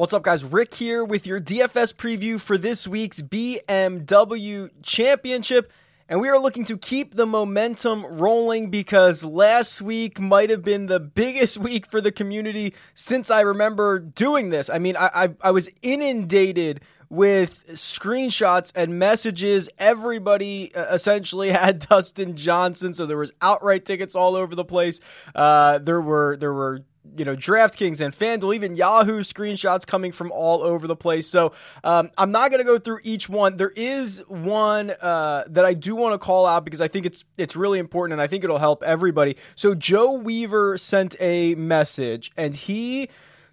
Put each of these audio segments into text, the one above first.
What's up, guys? Rick here with your DFS preview for this week's BMW Championship. And we are looking to keep the momentum rolling because last week might have been the biggest week for the community since I remember doing this. I mean, I, I, I was inundated with screenshots and messages. Everybody uh, essentially had Dustin Johnson, so there was outright tickets all over the place. Uh, there were there were you know, DraftKings and FanDuel, even Yahoo screenshots coming from all over the place. So um, I'm not going to go through each one. There is one uh, that I do want to call out because I think it's it's really important and I think it'll help everybody. So Joe Weaver sent a message and he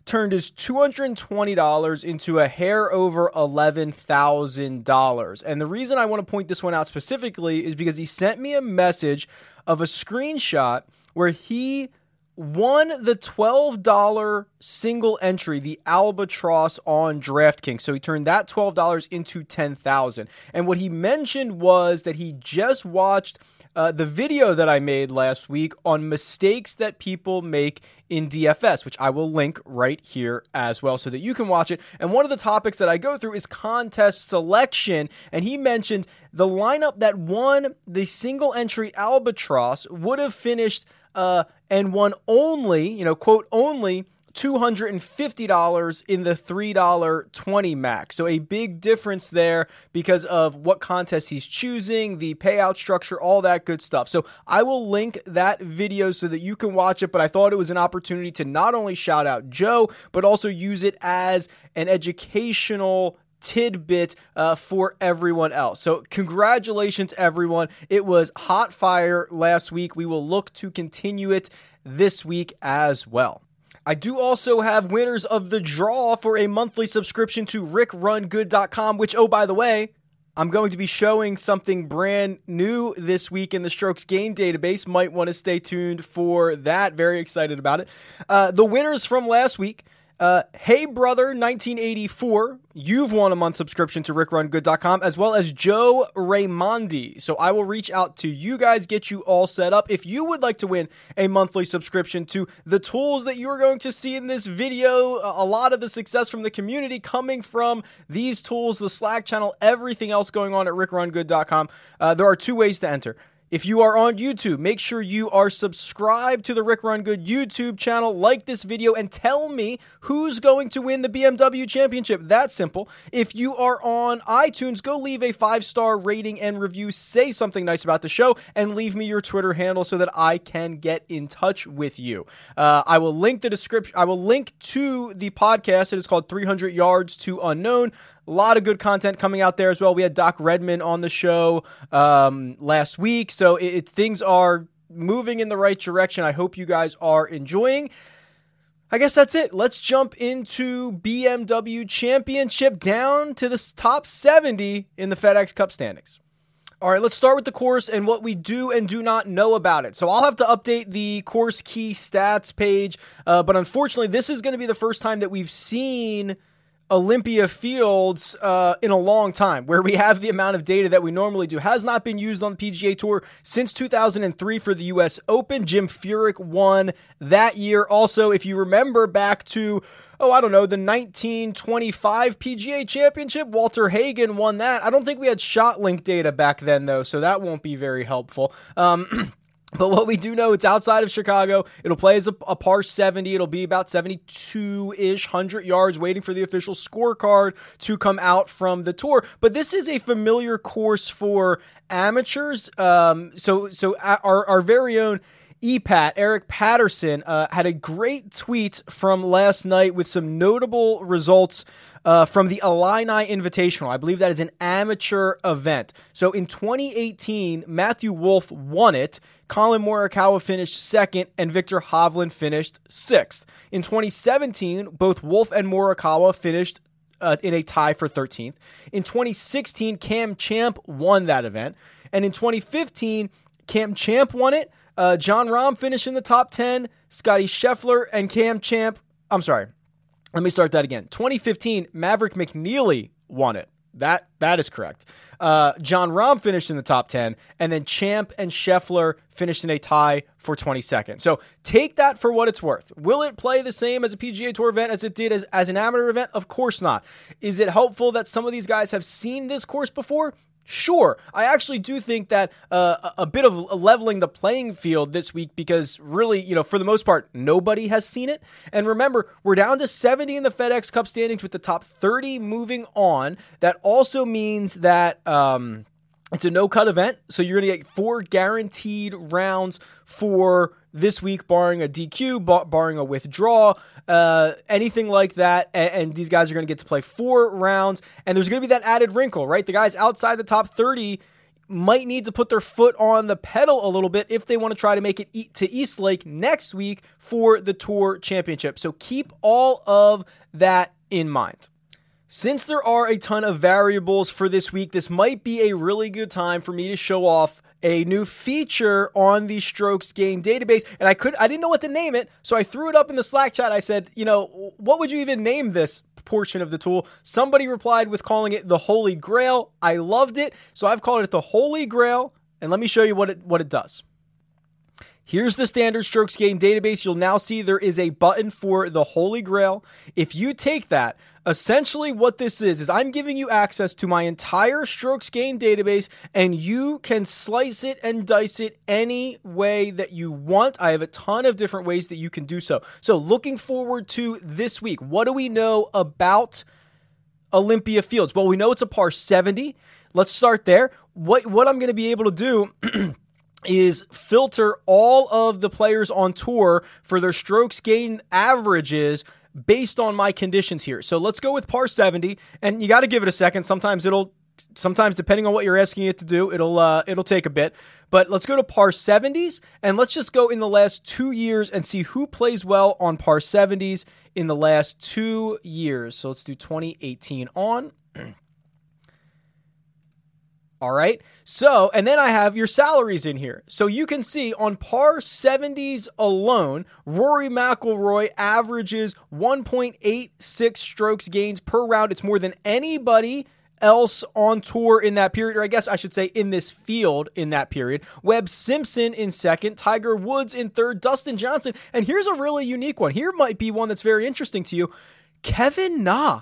turned his $220 into a hair over $11,000. And the reason I want to point this one out specifically is because he sent me a message of a screenshot where he won the $12 single entry, the albatross on DraftKings. So he turned that $12 into 10,000. And what he mentioned was that he just watched uh, the video that I made last week on mistakes that people make in DFS, which I will link right here as well so that you can watch it. And one of the topics that I go through is contest selection. And he mentioned the lineup that won the single entry albatross would have finished uh, and won only, you know, quote, only $250 in the $3.20 max. So a big difference there because of what contest he's choosing, the payout structure, all that good stuff. So I will link that video so that you can watch it, but I thought it was an opportunity to not only shout out Joe, but also use it as an educational tidbit uh, for everyone else. So, congratulations, everyone. It was hot fire last week. We will look to continue it this week as well. I do also have winners of the draw for a monthly subscription to rickrungood.com, which, oh, by the way, I'm going to be showing something brand new this week in the Strokes gained database. Might want to stay tuned for that. Very excited about it. Uh, the winners from last week uh, hey brother 1984 you've won a month subscription to rickrungood.com as well as joe raimondi. So i will reach out to you guys get you all set up. If you would like to win a monthly subscription to the tools that you're going to see in this video a lot of the success from the community coming from these tools the slack channel everything else going on at rickrungood.com uh, there are two ways to enter if you are on YouTube, make sure you are subscribed to the Rick Run Good YouTube channel, like this video, and tell me who's going to win the BMW Championship. That simple. If you are on iTunes, go leave a five star rating and review, say something nice about the show, and leave me your Twitter handle so that I can get in touch with you. Uh, I will link the description, I will link to the podcast. It is called 300 Yards to Unknown. A lot of good content coming out there as well. We had Doc Redman on the show um, last week, so it, it, things are moving in the right direction. I hope you guys are enjoying. I guess that's it. Let's jump into BMW Championship down to the top 70 in the FedEx Cup standings. All right, let's start with the course and what we do and do not know about it. So I'll have to update the course key stats page, uh, but unfortunately, this is going to be the first time that we've seen Olympia Fields uh, in a long time, where we have the amount of data that we normally do. Has not been used on the PGA Tour since 2003 for the U.S. Open. Jim Furyk won that year. Also, if you remember back to oh, I don't know, the 1925 PGA Championship. Walter Hagen won that. I don't think we had ShotLink data back then, though, so that won't be very helpful. Um, But what we do know, it's outside of Chicago. It'll play as a, a par 70. It'll be about 72 ish, 100 yards, waiting for the official scorecard to come out from the tour. But this is a familiar course for amateurs. Um, so, so our, our very own EPAT, Eric Patterson, uh, had a great tweet from last night with some notable results uh, from the Illini Invitational. I believe that is an amateur event. So in 2018, Matthew Wolff won it. Collin Morikawa finished second, and Viktor Hovland finished sixth. In 2017, both Wolff and Morikawa finished uh, in a tie for 13th. In 2016, Cam Champ won that event. And in 2015, Cam Champ won it. Uh, Jon Rahm finished in the top 10. Scottie Scheffler and Cam Champ. I'm sorry. Let me start that again. 2015, Maverick McNealy won it That that is correct. Uh, Jon Rahm finished in the top 10, and then Champ and Scheffler finished in a tie for 22nd. So take that for what it's worth. Will it play the same as a PGA Tour event as it did as, as an amateur event? Of course not. Is it helpful that some of these guys have seen this course before? Sure, I actually do think that uh, a bit of leveling the playing field this week because really, you know, for the most part, nobody has seen it. And remember, we're down to 70 in the FedEx Cup standings with the top 30 moving on. That also means that. Um, it's a no cut event, so you're going to get four guaranteed rounds for this week, barring a DQ, bar- barring a withdraw, uh, anything like that. And, and these guys are going to get to play four rounds. And there's going to be that added wrinkle, right? The guys outside the top 30 might need to put their foot on the pedal a little bit if they want to try to make it to East Lake next week for the Tour Championship. So keep all of that in mind. Since there are a ton of variables for this week, this might be a really good time for me to show off a new feature on the strokes gain database. And I could I didn't know what to name it so I threw it up in the Slack chat. I said you know what would you even name this portion of the tool? Somebody replied with calling it the holy grail. I loved it. So I've called it the holy grail and let me show you what it what it does Here's the standard strokes gain database. You'll now see there is a button for the Holy Grail. If you take that, essentially what this is is I'm giving you access to my entire strokes gain database and you can slice it and dice it any way that you want. I have a ton of different ways that you can do so. So, looking forward to this week. What do we know about Olympia Fields? Well, we know it's a par 70. Let's start there. What what I'm going to be able to do is filter all of the players on tour for their strokes gain averages based on my conditions here. So let's go with par 70 and you got to give it a second. Sometimes it'll sometimes depending on what you're asking it to do, it'll uh, it'll take a bit. But let's go to par 70s and let's just go in the last 2 years and see who plays well on par 70s in the last 2 years. So let's do 2018 on All right. So, and then I have your salaries in here. So you can see on par 70s alone, Rory McIlroy averages 1.86 strokes gains per round. It's more than anybody else on tour in that period, or I guess I should say in this field in that period. Webb Simpson in second, Tiger Woods in third, Dustin Johnson. And here's a really unique one. Here might be one that's very interesting to you. Kevin Na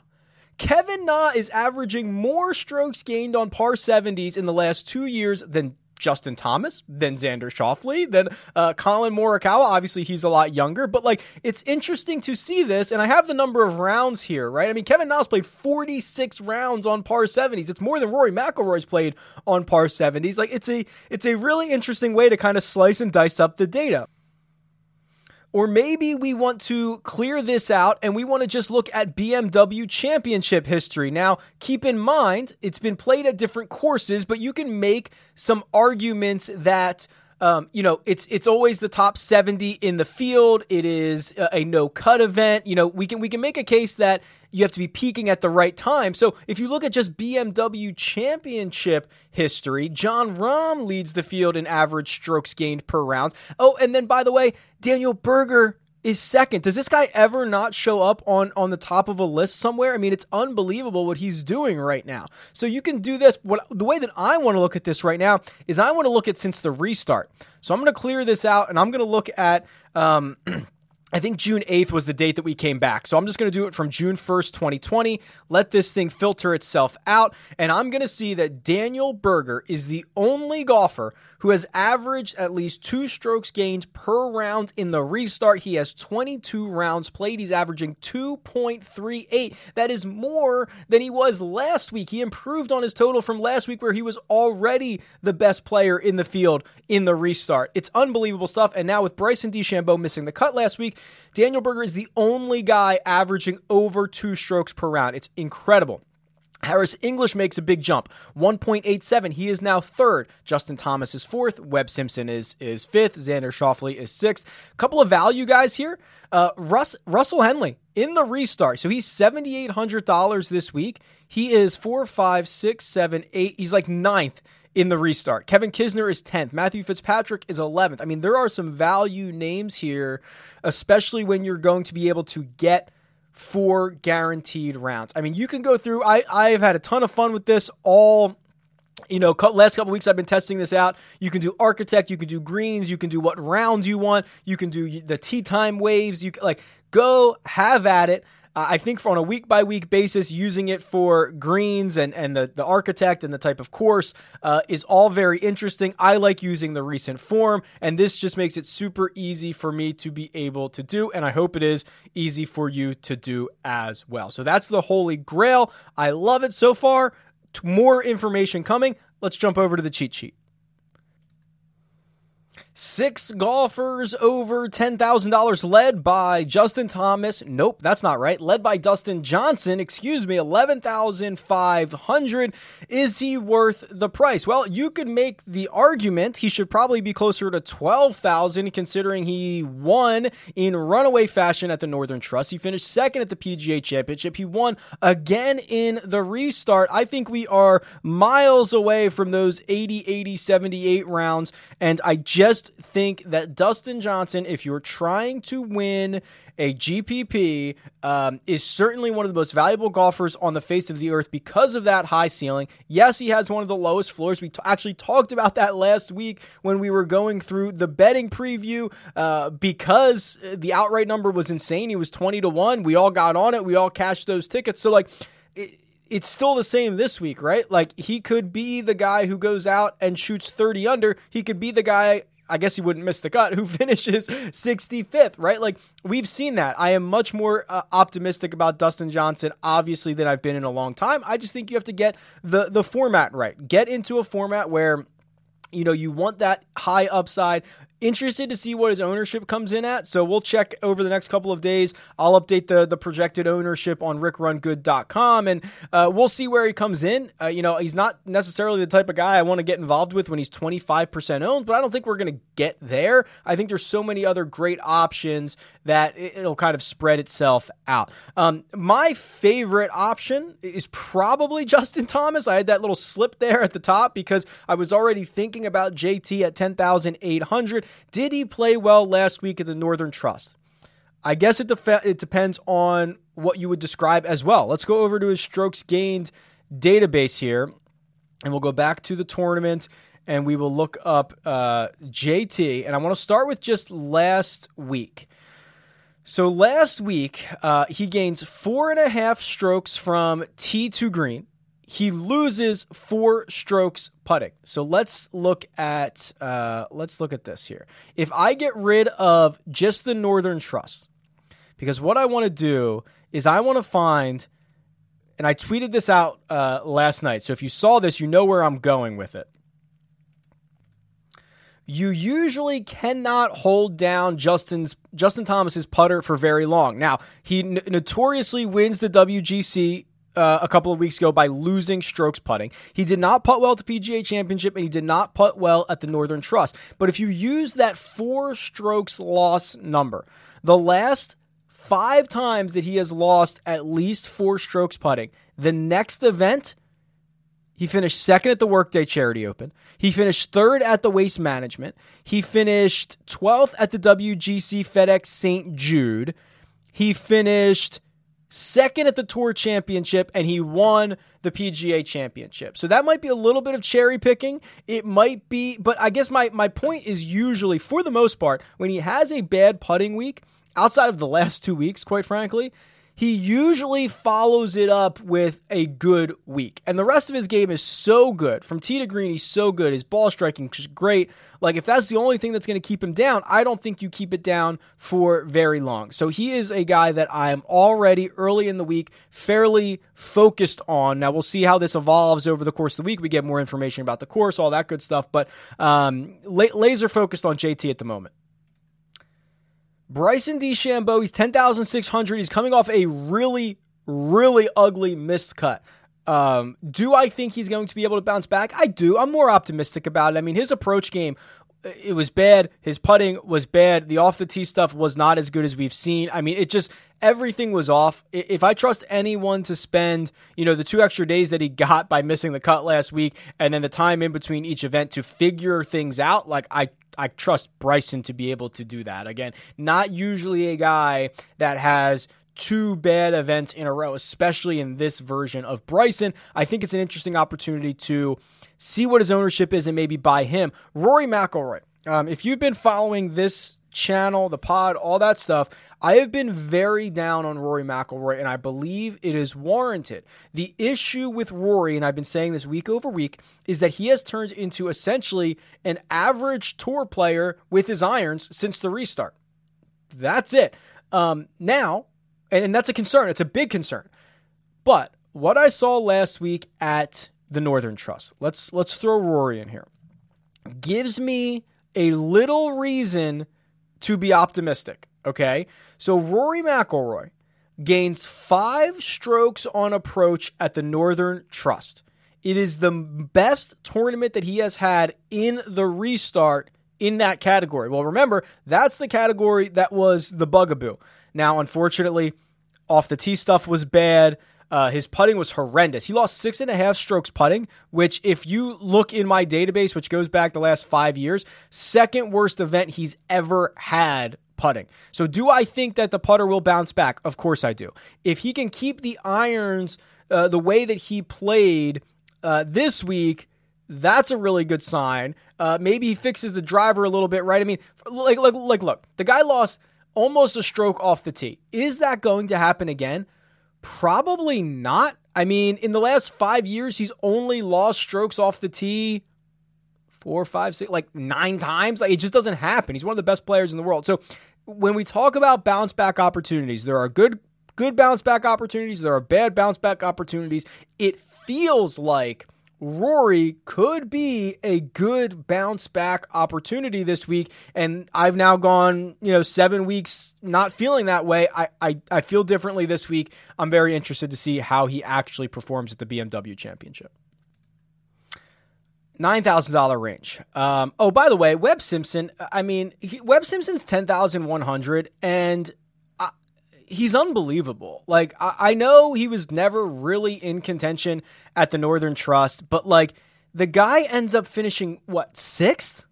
Kevin Na is averaging more strokes gained on par 70s in the last two years than Justin Thomas, than Xander Schauffele, than uh, Collin Morikawa. Obviously, he's a lot younger, but like it's interesting to see this. And I have the number of rounds here, right? I mean, Kevin Na's played 46 rounds on par 70s. It's more than Rory McIlroy's played on par 70s. Like it's a it's a really interesting way to kind of slice and dice up the data. Or maybe we want to clear this out and we want to just look at BMW championship history. Now, keep in mind, it's been played at different courses, but you can make some arguments that um, you know, it's it's always the top 70 in the field. It is a, a no cut event. You know, we can we can make a case that you have to be peaking at the right time. So if you look at just BMW championship history, Jon Rahm leads the field in average strokes gained per round. Oh, and then by the way, Daniel Berger is second. Does this guy ever not show up on on the top of a list somewhere? I mean, it's unbelievable what he's doing right now. So you can do this. What the way that I want to look at this right now is I want to look at since the restart. So I'm going to clear this out and I'm going to look at. Um, I think June 8th was the date that we came back. So I'm just going to do it from June 1st, 2020. Let this thing filter itself out. And I'm going to see that Daniel Berger is the only golfer who has averaged at least two strokes gained per round in the restart. He has 22 rounds played. He's averaging 2.38. That is more than he was last week. He improved on his total from last week, where he was already the best player in the field in the restart. It's unbelievable stuff. And now with Bryson DeChambeau missing the cut last week, Daniel Berger is the only guy averaging over two strokes per round. It's incredible. Harris English makes a big jump, 1.87. He is now third. Justin Thomas is fourth. Webb Simpson is is fifth. Xander Schauffele is sixth. Couple of value guys here. Uh, Russ Russell Henley in the restart, so he's seventy eight hundred dollars this week. He is four, five, six, seven, eight. He's like ninth in the restart. Kevin Kisner is 10th. Matthew Fitzpatrick is 11th. I mean, there are some value names here, especially when you're going to be able to get four guaranteed rounds. I mean, you can go through. I I've had a ton of fun with this all you know, last couple weeks I've been testing this out. You can do architect, you can do greens, you can do what rounds you want, you can do the tee time waves. You like go have at it. I think on a week by week basis, using it for greens and, and the, the architect and the type of course uh, is all very interesting. I like using the recent form, and this just makes it super easy for me to be able to do. And I hope it is easy for you to do as well. So that's the holy grail. I love it so far. More information coming. Let's jump over to the cheat sheet. Six golfers over $10,000 led by Justin Thomas. Nope, that's not right. Led by Dustin Johnson, excuse me, 11,500. Is he worth the price? Well, you could make the argument he should probably be closer to 12,000 considering he won in runaway fashion at the Northern Trust. He finished second at the PGA Championship. He won again in the restart. I think we are miles away from those 80, 80, 78 rounds and I just think that Dustin Johnson, if you're trying to win a GPP, um, is certainly one of the most valuable golfers on the face of the earth because of that high ceiling. Yes, he has one of the lowest floors. We t- actually talked about that last week when we were going through the betting preview uh, because the outright number was insane. He was 20 to 1. We all got on it, we all cashed those tickets. So, like, it, it's still the same this week, right? Like he could be the guy who goes out and shoots 30 under. He could be the guy I guess he wouldn't miss the cut, who finishes 65th, right? Like we've seen that. I am much more uh, optimistic about Dustin Johnson, obviously, than I've been in a long time. I just think you have to get the the format right. Get into a format where you know you want that high upside Interested to see what his ownership comes in at. So we'll check over the next couple of days. I'll update the the projected ownership on rickrungood.com and uh, we'll see where he comes in. Uh, you know, he's not necessarily the type of guy I want to get involved with when he's 25% owned, but I don't think we're going to get there. I think there's so many other great options that it'll kind of spread itself out. Um, my favorite option is probably Justin Thomas. I had that little slip there at the top because I was already thinking about JT at 10,800. Did he play well last week at the Northern Trust? I guess it, def- it depends on what you would describe as well. Let's go over to his strokes gained database here, and we'll go back to the tournament and we will look up uh, JT. And I want to start with just last week. So last week, uh, he gains four and a half strokes from tee to green he loses four strokes putting. So let's look at uh, let's look at this here. If I get rid of just the Northern Trust, because what I want to do is I want to find, and I tweeted this out uh, last night. So if you saw this, you know where I'm going with it. You usually cannot hold down Justin's Justin Thomas's putter for very long. Now he n- notoriously wins the WGC uh, a couple of weeks ago by losing strokes putting. He did not putt well at the PGA Championship and he did not putt well at the Northern Trust. But if you use that four strokes loss number, the last five times that he has lost at least four strokes putting, the next event, he finished second at the Workday Charity Open. He finished third at the Waste Management. He finished 12th at the WGC FedEx St. Jude. He finished second at the Tour Championship, and he won the PGA Championship. So that might be a little bit of cherry picking. It might be, but I guess my, my point is usually, for the most part, when he has a bad putting week, outside of the last two weeks, quite frankly, he usually follows it up with a good week. And the rest of his game is so good. From tee to green, he's so good. His ball striking is great. Like, if that's the only thing that's going to keep him down, I don't think you keep it down for very long. So he is a guy that I'm already early in the week fairly focused on. Now, we'll see how this evolves over the course of the week. We get more information about the course, all that good stuff. But um, laser focused on JT at the moment. Bryson DeChambeau, he's 10,600. He's coming off a really, really ugly missed cut. Um, do I think he's going to be able to bounce back? I do. I'm more optimistic about it. I mean, his approach game, it was bad. His putting was bad. The off the tee stuff was not as good as we've seen. I mean, it just everything was off. If I trust anyone to spend, you know, the two extra days that he got by missing the cut last week and then the time in between each event to figure things out, like I I trust Bryson to be able to do that. Again, not usually a guy that has two bad events in a row, especially in this version of Bryson. I think it's an interesting opportunity to see what his ownership is and maybe buy him. Rory McIlroy. Um, if you've been following this channel, the pod, all that stuff, I have been very down on Rory McIlroy, and I believe it is warranted. The issue with Rory, and I've been saying this week over week, is that he has turned into essentially an average tour player with his irons since the restart. That's it. Um, now, and that's a concern. It's a big concern. But what I saw last week at the Northern Trust, let's let's throw Rory in here, gives me a little reason to be optimistic. Okay, so Rory McIlroy gains five strokes on approach at the Northern Trust. It is the best tournament that he has had in the restart in that category. Well, remember, that's the category that was the bugaboo. Now, unfortunately, off the tee stuff was bad. Uh, his putting was horrendous. He lost six and a half strokes putting, which, if you look in my database, which goes back the last five years, second worst event he's ever had putting. So, do I think that the putter will bounce back? Of course, I do. If he can keep the irons uh, the way that he played uh, this week, that's a really good sign. Uh, maybe he fixes the driver a little bit, right? I mean, like, like, like, look, the guy lost almost a stroke off the tee. Is that going to happen again? Probably not. I mean, in the last five years, he's only lost strokes off the tee four, five, six, like nine times. Like it just doesn't happen. He's one of the best players in the world. So when we talk about bounce back opportunities, there are good good bounce back opportunities, there are bad bounce back opportunities. It feels like Rory could be a good bounce back opportunity this week. And I've now gone, you know, seven weeks not feeling that way. I, I, I feel differently this week. I'm very interested to see how he actually performs at the BMW Championship. $9,000 range. Um, oh, by the way, Webb Simpson, I mean, he, Webb Simpson's 10,100 and he's unbelievable. Like I, I know he was never really in contention at the Northern Trust, but like the guy ends up finishing what sixth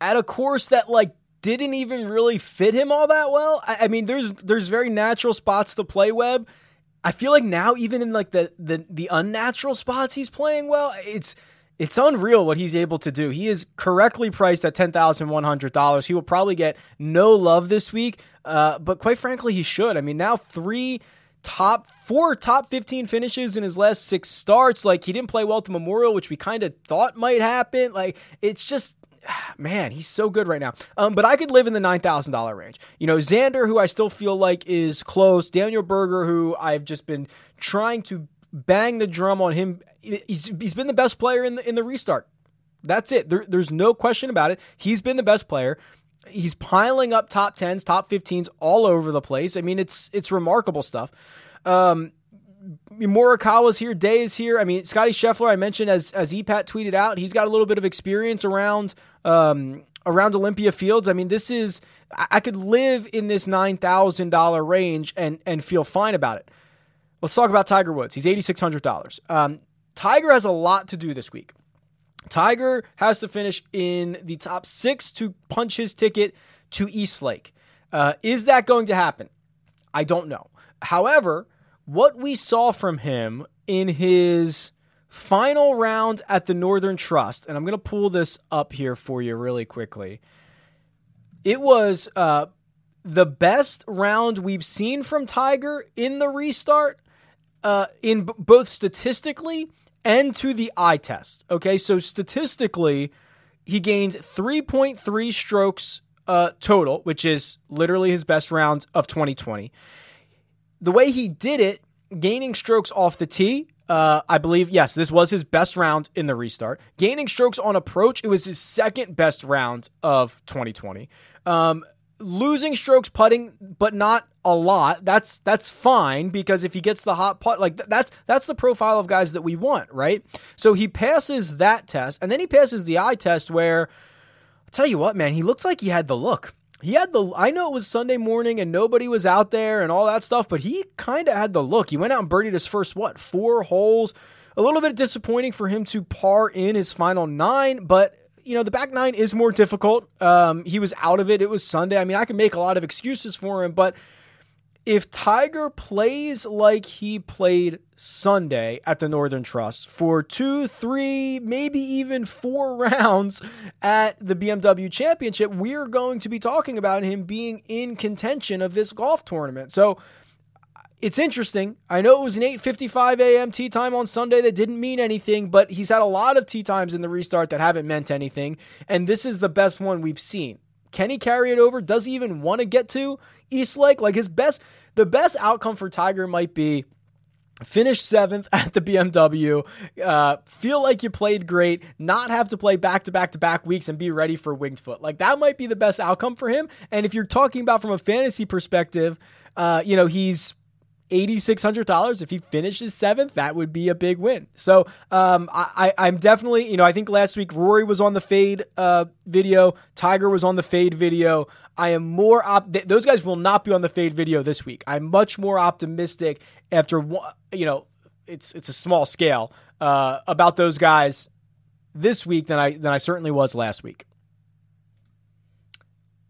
at a course that like didn't even really fit him all that well. I, I mean, there's there's very natural spots to play Webb. I feel like now even in like the the the unnatural spots he's playing well. It's it's unreal what he's able to do. He is correctly priced at ten thousand one hundred dollars. He will probably get no love this week, uh, but quite frankly, he should. I mean, now three top four top 15 finishes in his last six starts like he didn't play well at the memorial which we kind of thought might happen like it's just man, he's so good right now. Um, but I could live in the nine thousand dollar range. You know, Xander, who I still feel like is close. Daniel Berger, who I've just been trying to bang the drum on him. He's, he's been the best player in the in the restart. That's it. There, there's no question about it. He's been the best player. He's piling up top tens, top 15s all over the place. I mean, it's it's remarkable stuff. Um, Morikawa's here, Day is here. I mean, Scottie Scheffler, I mentioned as as EPAT tweeted out, he's got a little bit of experience around um, around Olympia Fields. I mean, this is I could live in this nine thousand dollar range and and feel fine about it. Let's talk about Tiger Woods. He's $8,600. Um, Tiger has a lot to do this week. Tiger has to finish in the top six to punch his ticket to East Lake. Uh, is that going to happen? I don't know. However, what we saw from him in his final round at the Northern Trust, and I'm going to pull this up here for you really quickly. It was uh, the best round we've seen from Tiger in the restart uh, in b- both statistically and to the eye test. Okay, so statistically, he gained 3.3 strokes uh, total, which is literally his best round of 2020. The way he did it, gaining strokes off the tee, uh, I believe, yes, this was his best round in the restart. Gaining strokes on approach, it was his second best round of 2020. Um, losing strokes putting, but not a lot. That's that's fine because if he gets the hot putt, like that's that's the profile of guys that we want, right? So he passes that test, and then he passes the eye test. Where I'll tell you what, man, he looked like he had the look. He had the. I know it was Sunday morning and nobody was out there and all that stuff, but he kind of had the look. He went out and birdied his first what four holes. A little bit disappointing for him to par in his final nine, but you know, the back nine is more difficult. Um, he was out of it. It was Sunday. I mean, I can make a lot of excuses for him, but if Tiger plays like he played Sunday at the Northern Trust for two, three, maybe even four rounds at the BMW Championship, we're going to be talking about him being in contention of this golf tournament. So it's interesting. I know it was an 8:55 a.m. tee time on Sunday that didn't mean anything, but he's had a lot of tee times in the restart that haven't meant anything, and this is the best one we've seen. Can he carry it over? Does he even want to get to East Lake? Like his best, the best outcome for Tiger might be finish seventh at the BMW, uh, feel like you played great, not have to play back to back to back weeks and be ready for Winged Foot. Like that might be the best outcome for him. And if you're talking about from a fantasy perspective, uh, you know, he's $8,600. If he finishes seventh, that would be a big win. So um, I, am definitely, you know, I think last week Rory was on the fade uh, video, Tiger was on the fade video. I am more op- th- those guys will not be on the fade video this week. I'm much more optimistic after you know it's it's a small scale uh, about those guys this week than I than I certainly was last week.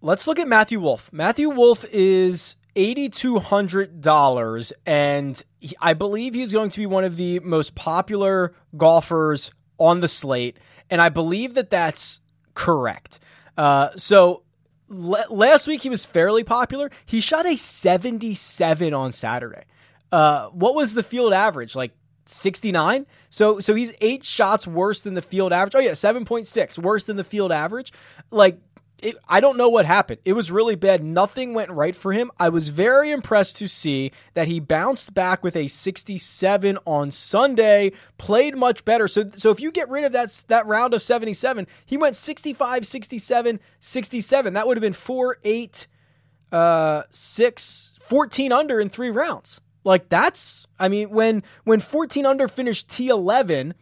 Let's look at Matthew Wolff. Matthew Wolff is $8,200, and I believe he's going to be one of the most popular golfers on the slate, and I believe that that's correct. Uh, so last week he was fairly popular. He shot a 77 on Saturday. Uh, what was the field average? Like 69. So so he's eight shots worse than the field average. Oh yeah, 7.6 worse than the field average. Like it, I don't know what happened. It was really bad. Nothing went right for him. I was very impressed to see that he bounced back with a 67 on Sunday, played much better. So so if you get rid of that that round of 77, he went 65, 67, 67. That would have been 4 8 uh 6 14 under in 3 rounds. Like that's I mean when when 14 under finished T11,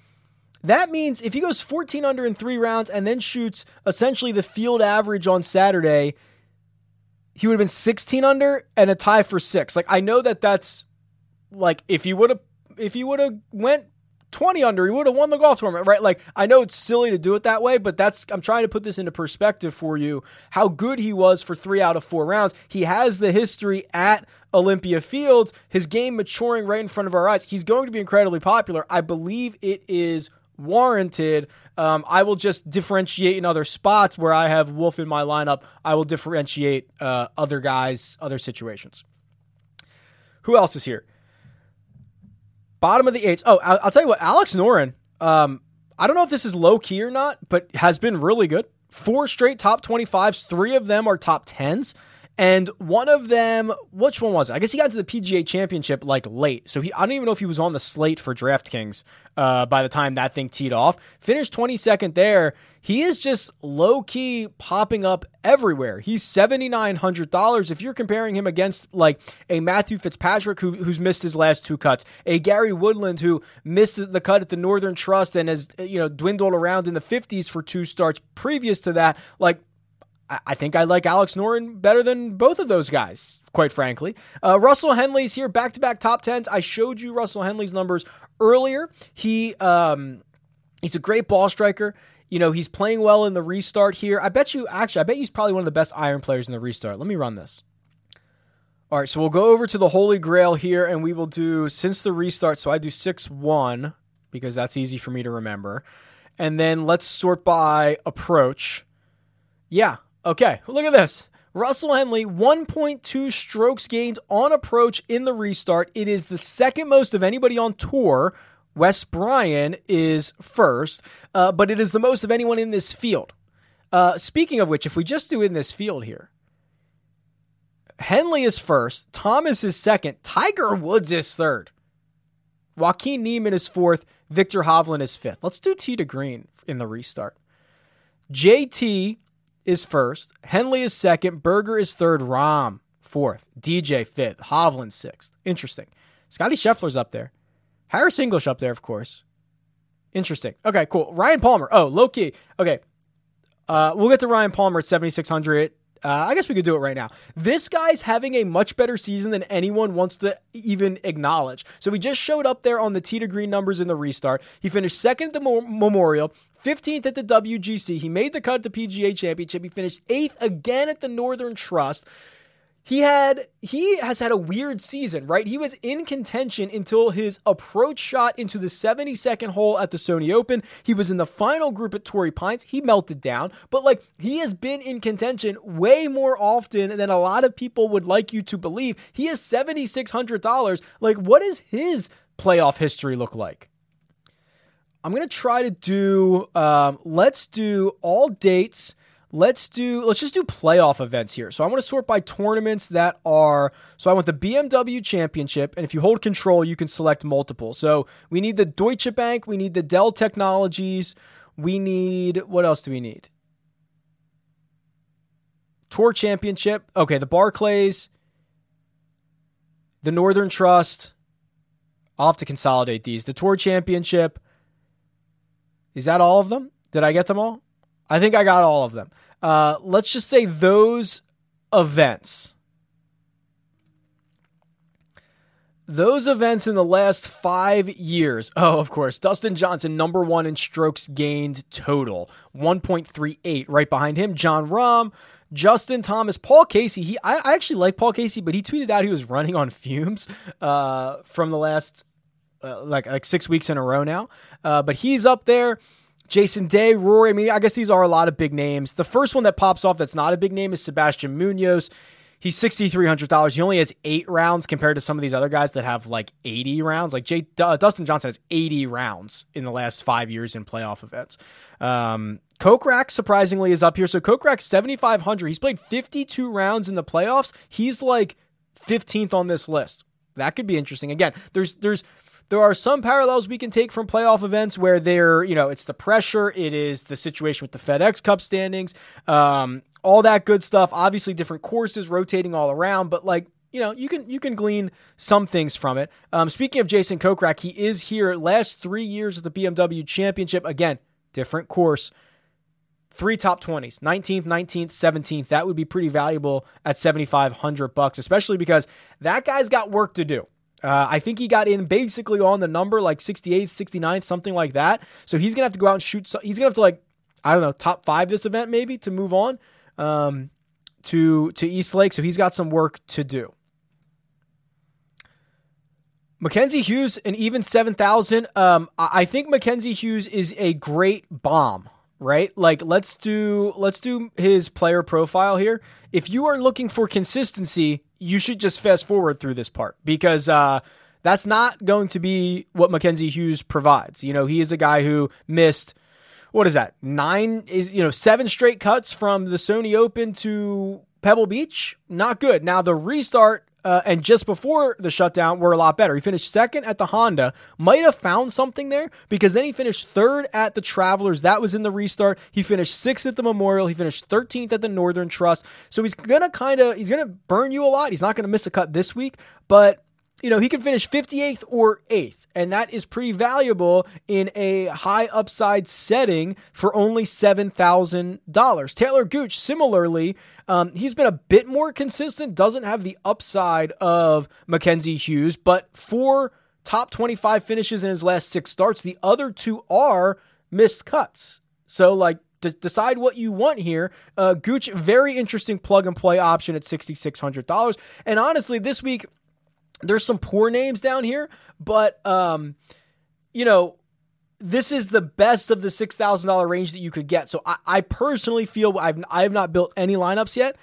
that means if he goes 14 under in three rounds and then shoots essentially the field average on Saturday, he would have been 16 under and a tie for six. Like I know that that's like if he would have if he would have went 20 under, he would have won the golf tournament, right? Like I know it's silly to do it that way, but that's I'm trying to put this into perspective for you how good he was for 3 out of 4 rounds. He has the history at Olympia Fields, his game maturing right in front of our eyes. He's going to be incredibly popular. I believe it is warranted. Um, I will just differentiate in other spots where I have Wolff in my lineup. I will differentiate uh, other guys, other situations. Who else is here? Bottom of the eights. Oh, I'll, I'll tell you what, Alex Noren. Um, I don't know if this is low key or not, but has been really good. Four straight top 25s, three of them are top 10s. And one of them, which one was it? I guess he got to the PGA Championship like late. So he, I don't even know if he was on the slate for DraftKings uh, by the time that thing teed off. Finished 22nd there. He is just low key popping up everywhere. He's $7,900. If you're comparing him against like a Matthew Fitzpatrick who, who's missed his last two cuts, a Gary Woodland who missed the cut at the Northern Trust and has, you know, dwindled around in the 50s for two starts previous to that, like I think I like Alex Noren better than both of those guys, quite frankly. Uh, Russell Henley's here, back to back top tens. I showed you Russell Henley's numbers earlier. He um, he's a great ball striker. You know, he's playing well in the restart here. I bet you, actually, I bet he's probably one of the best iron players in the restart. Let me run this. All right, so we'll go over to the Holy Grail here, and we will do since the restart. So I do 6 1 because that's easy for me to remember. And then let's sort by approach. Yeah, Okay, look at this. Russell Henley, 1.2 strokes gained on approach in the restart. It is the second most of anybody on tour. Wes Bryan is first, uh, but it is the most of anyone in this field. Uh, speaking of which, if we just do in this field here, Henley is first, Thomas is second, Tiger Woods is third, Joaquin Niemann is fourth, Viktor Hovland is fifth. Let's do tee to green in the restart. JT is first. Henley is second. Berger is third. Rahm fourth. DJ fifth. Hovland sixth. Interesting. Scottie Scheffler's up there. Harris English up there, of course. Interesting. Okay, cool. Ryan Palmer. Oh, low key. Okay. Uh, we'll get to Ryan Palmer at 7,600. Uh, I guess we could do it right now. This guy's having a much better season than anyone wants to even acknowledge. So he just showed up there on the tee to green numbers in the restart. He finished second at the Memorial, 15th at the WGC. He made the cut the PGA Championship. He finished eighth again at the Northern Trust. he had he has had a weird season, right? He was in contention until his approach shot into the 72nd hole at the Sony Open. He was in the final group at Torrey Pines. He melted down, but like he has been in contention way more often than a lot of people would like you to believe. He is $7600. Like what does his playoff history look like? I'm to try to do um, let's do all dates let's do let's just do playoff events here. So I want to sort by tournaments that are so I want the BMW championship and if you hold control you can select multiple. So we need the Deutsche Bank, we need the Dell Technologies, we need what else do we need? Tour Championship. Okay, the Barclays, the Northern Trust. I'll have to consolidate these. The Tour Championship. Is that all of them? Did I get them all? I think I got all of them. Uh, let's just say those events. Those events in the last five years. Oh, of course. Dustin Johnson, number one in strokes gained total, 1.38. Right behind him, Jon Rahm, Justin Thomas, Paul Casey. He, I, I, actually like Paul Casey, but he tweeted out he was running on fumes uh, from the last uh, like like six weeks in a row now. Uh, but he's up there. Jason Day, Rory. I mean, I guess these are a lot of big names. The first one that pops off that's not a big name is Sebastian Munoz. He's sixty three hundred dollars. He only has eight rounds compared to some of these other guys that have like eighty rounds. Like Jay, Dustin Johnson has eighty rounds in the last five years in playoff events. Um, Kokrak surprisingly is up here. So Kokrak seventy five hundred. He's played fifty two rounds in the playoffs. He's like fifteenth on this list. That could be interesting. Again, there's there's there are some parallels we can take from playoff events where they're, you know, it's the pressure, it is the situation with the FedEx Cup standings, um, all that good stuff. Obviously, different courses rotating all around, but like you know you can you can glean some things from it. Um, speaking of Jason Kokrak, he is here last three years of the BMW Championship. Again, different course. Three top 20s, 19th, 19th, 17th. That would be pretty valuable at 7500 bucks, especially because that guy's got work to do. Uh, I think he got in basically on the number, like 68th, 69th, something like that. So he's to have to go out and shoot. he's going to have to, like, I don't know, top five this event maybe to move on um, to, to East Lake. So he's got some work to do. Mackenzie Hughes, an even 7,000. Um, I think Mackenzie Hughes is a great bomb, right? Like let's do let's do his player profile here. If you are looking for consistency, you should just fast forward through this part because uh, that's not going to be what Mackenzie Hughes provides. You know, he is a guy who missed what is that nine is you know seven straight cuts from the Sony Open to Pebble Beach. Not good. Now the restart uh, and just before the shutdown were a lot better. He finished second at the Honda, might have found something there because then he finished third at the Travelers. That was in the restart. He finished sixth at the Memorial. He finished 13th at the Northern Trust. So he's gonna kind of he's gonna burn you a lot. He's not gonna miss a cut this week, but you know, he can finish 58th or 8th, and that is pretty valuable in a high upside setting for only $7,000. Taylor Gooch, similarly, um, he's been a bit more consistent, doesn't have the upside of Mackenzie Hughes, but four top 25 finishes in his last six starts. The other two are missed cuts. So, like, decide what you want here. Uh, Gooch, very interesting plug and play option at $6,600. And honestly, this week, there's some poor names down here, but um, you know, this is the best of the six thousand dollar range that you could get. So I, I personally feel I've I have not built any lineups yet.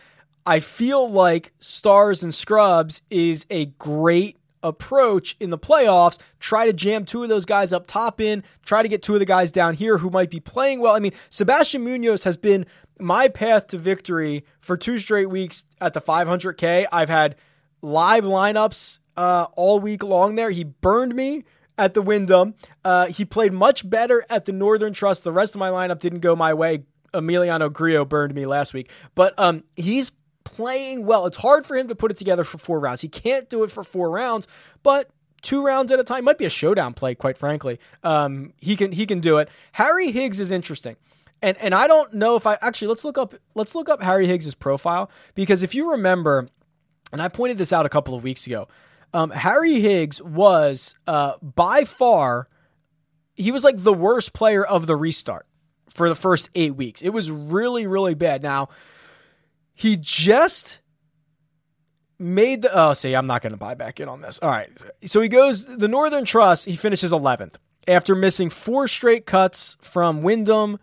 I feel like stars and scrubs is a great approach in the playoffs. Try to jam two of those guys up top in. Try to get two of the guys down here who might be playing well. I mean, Sebastian Munoz has been my path to victory for two straight weeks at the 500K. I've had live lineups uh, all week long there. He burned me at the Wyndham. Uh, he played much better at the Northern Trust. The rest of my lineup didn't go my way. Emiliano Grillo burned me last week, but um, he's playing well. It's hard for him to put it together for four rounds. He can't do it for four rounds, but two rounds at a time might be a showdown play. Quite frankly, um, he can he can do it. Harry Higgs is interesting. And, and I don't know if I actually let's look up let's look up Harry Higgs's profile because if you remember, and I pointed this out a couple of weeks ago, um, Harry Higgs was uh, by far, he was like the worst player of the restart for the first eight weeks. It was really, really bad. Now, he just made the. Oh, see, I'm not going to buy back in on this. All right. So he goes, the Northern Trust, he finishes 11th. After missing four straight cuts from Wyndham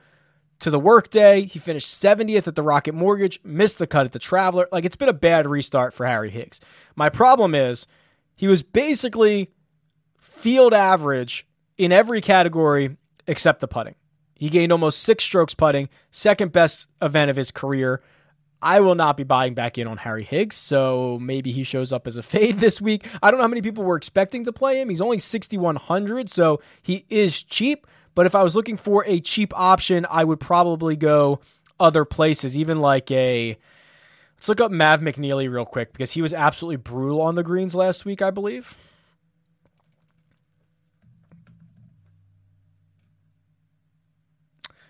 to the Workday, he finished 70th at the Rocket Mortgage, missed the cut at the Traveler. Like, it's been a bad restart for Harry Higgs. My problem is he was basically field average in every category except the putting. He gained almost six strokes putting, second best event of his career. I will not be buying back in on Harry Higgs, so maybe he shows up as a fade this week. I don't know how many people were expecting to play him. He's only 6,100, so he is cheap. But if I was looking for a cheap option, I would probably go other places, even like a. Let's look up Mav McNealy real quick because he was absolutely brutal on the greens last week, I believe.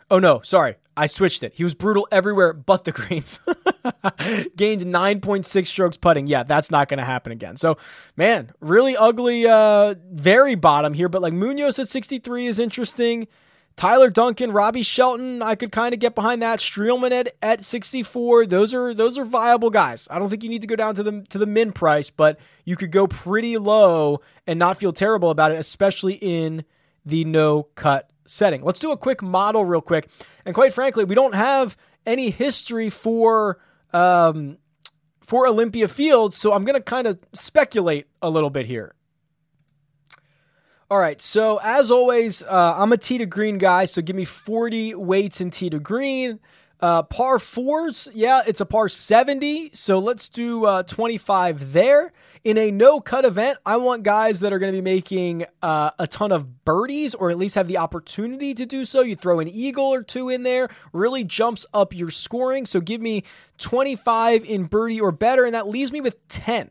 Oh no, sorry. I switched it. He was brutal everywhere but the greens. Gained 9.6 strokes putting. Yeah, that's not going to happen again. So, man, really ugly, uh, very bottom here. But like Munoz at 63 is interesting. Tyler Duncan, Robbie Shelton, I could kind of get behind that. Streelman at, at 64. Those are those are viable guys. I don't think you need to go down to the to the min price, but you could go pretty low and not feel terrible about it, especially in the no cut setting. Let's do a quick model real quick. And quite frankly, we don't have any history for um, for Olympia Fields, so I'm going to kind of speculate a little bit here. All right, so as always, uh, I'm a to green guy, so give me 40 weights in tee to green. Uh, par fours, yeah, it's a par 70, so let's do uh, 25 there in a no cut event, I want guys that are going to be making uh, a ton of birdies or at least have the opportunity to do so. You throw an eagle or two in there, really jumps up your scoring. So give me 25 in birdie or better, and that leaves me with 10.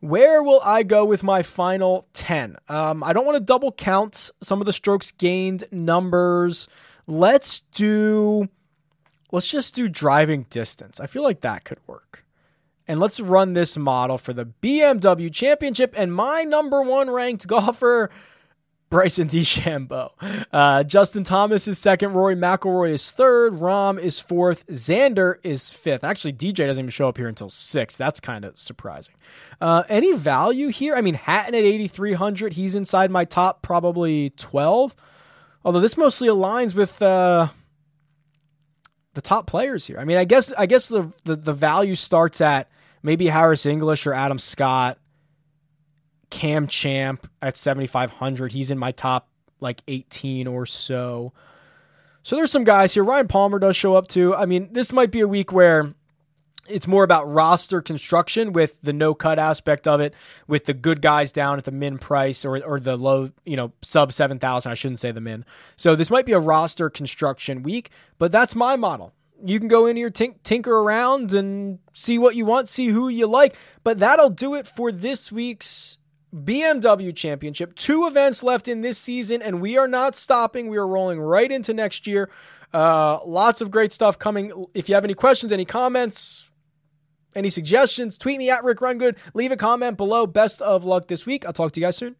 Where will I go with my final 10? Um, I don't want to double count some of the strokes gained numbers. Let's do, let's just do driving distance. I feel like that could work and let's run this model for the BMW Championship. And my number one ranked golfer, Bryson DeChambeau. Uh, Justin Thomas is second. Rory McIlroy is third. Rahm is fourth. Xander is fifth. Actually, DJ doesn't even show up here until sixth. That's kind of surprising. Uh, any value here? I mean, Hatton at 8,300. He's inside my top probably 12. Although this mostly aligns with uh, the top players here. I mean, I guess I guess the, the, the value starts at maybe Harris English or Adam Scott, Cam Champ at 7,500. He's in my top like 18 or so. So there's some guys here. Ryan Palmer does show up too. I mean, this might be a week where it's more about roster construction with the no cut aspect of it, with the good guys down at the min price or, or the low, you know, sub 7,000. I shouldn't say the min. So this might be a roster construction week, but that's my model you can go in here, tink- tinker around, and see what you want, see who you like. But that'll do it for this week's BMW Championship. Two events left in this season, and we are not stopping. We are rolling right into next year. Uh, lots of great stuff coming. If you have any questions, any comments, any suggestions, tweet me at Rick Rungood. Leave a comment below. Best of luck this week. I'll talk to you guys soon.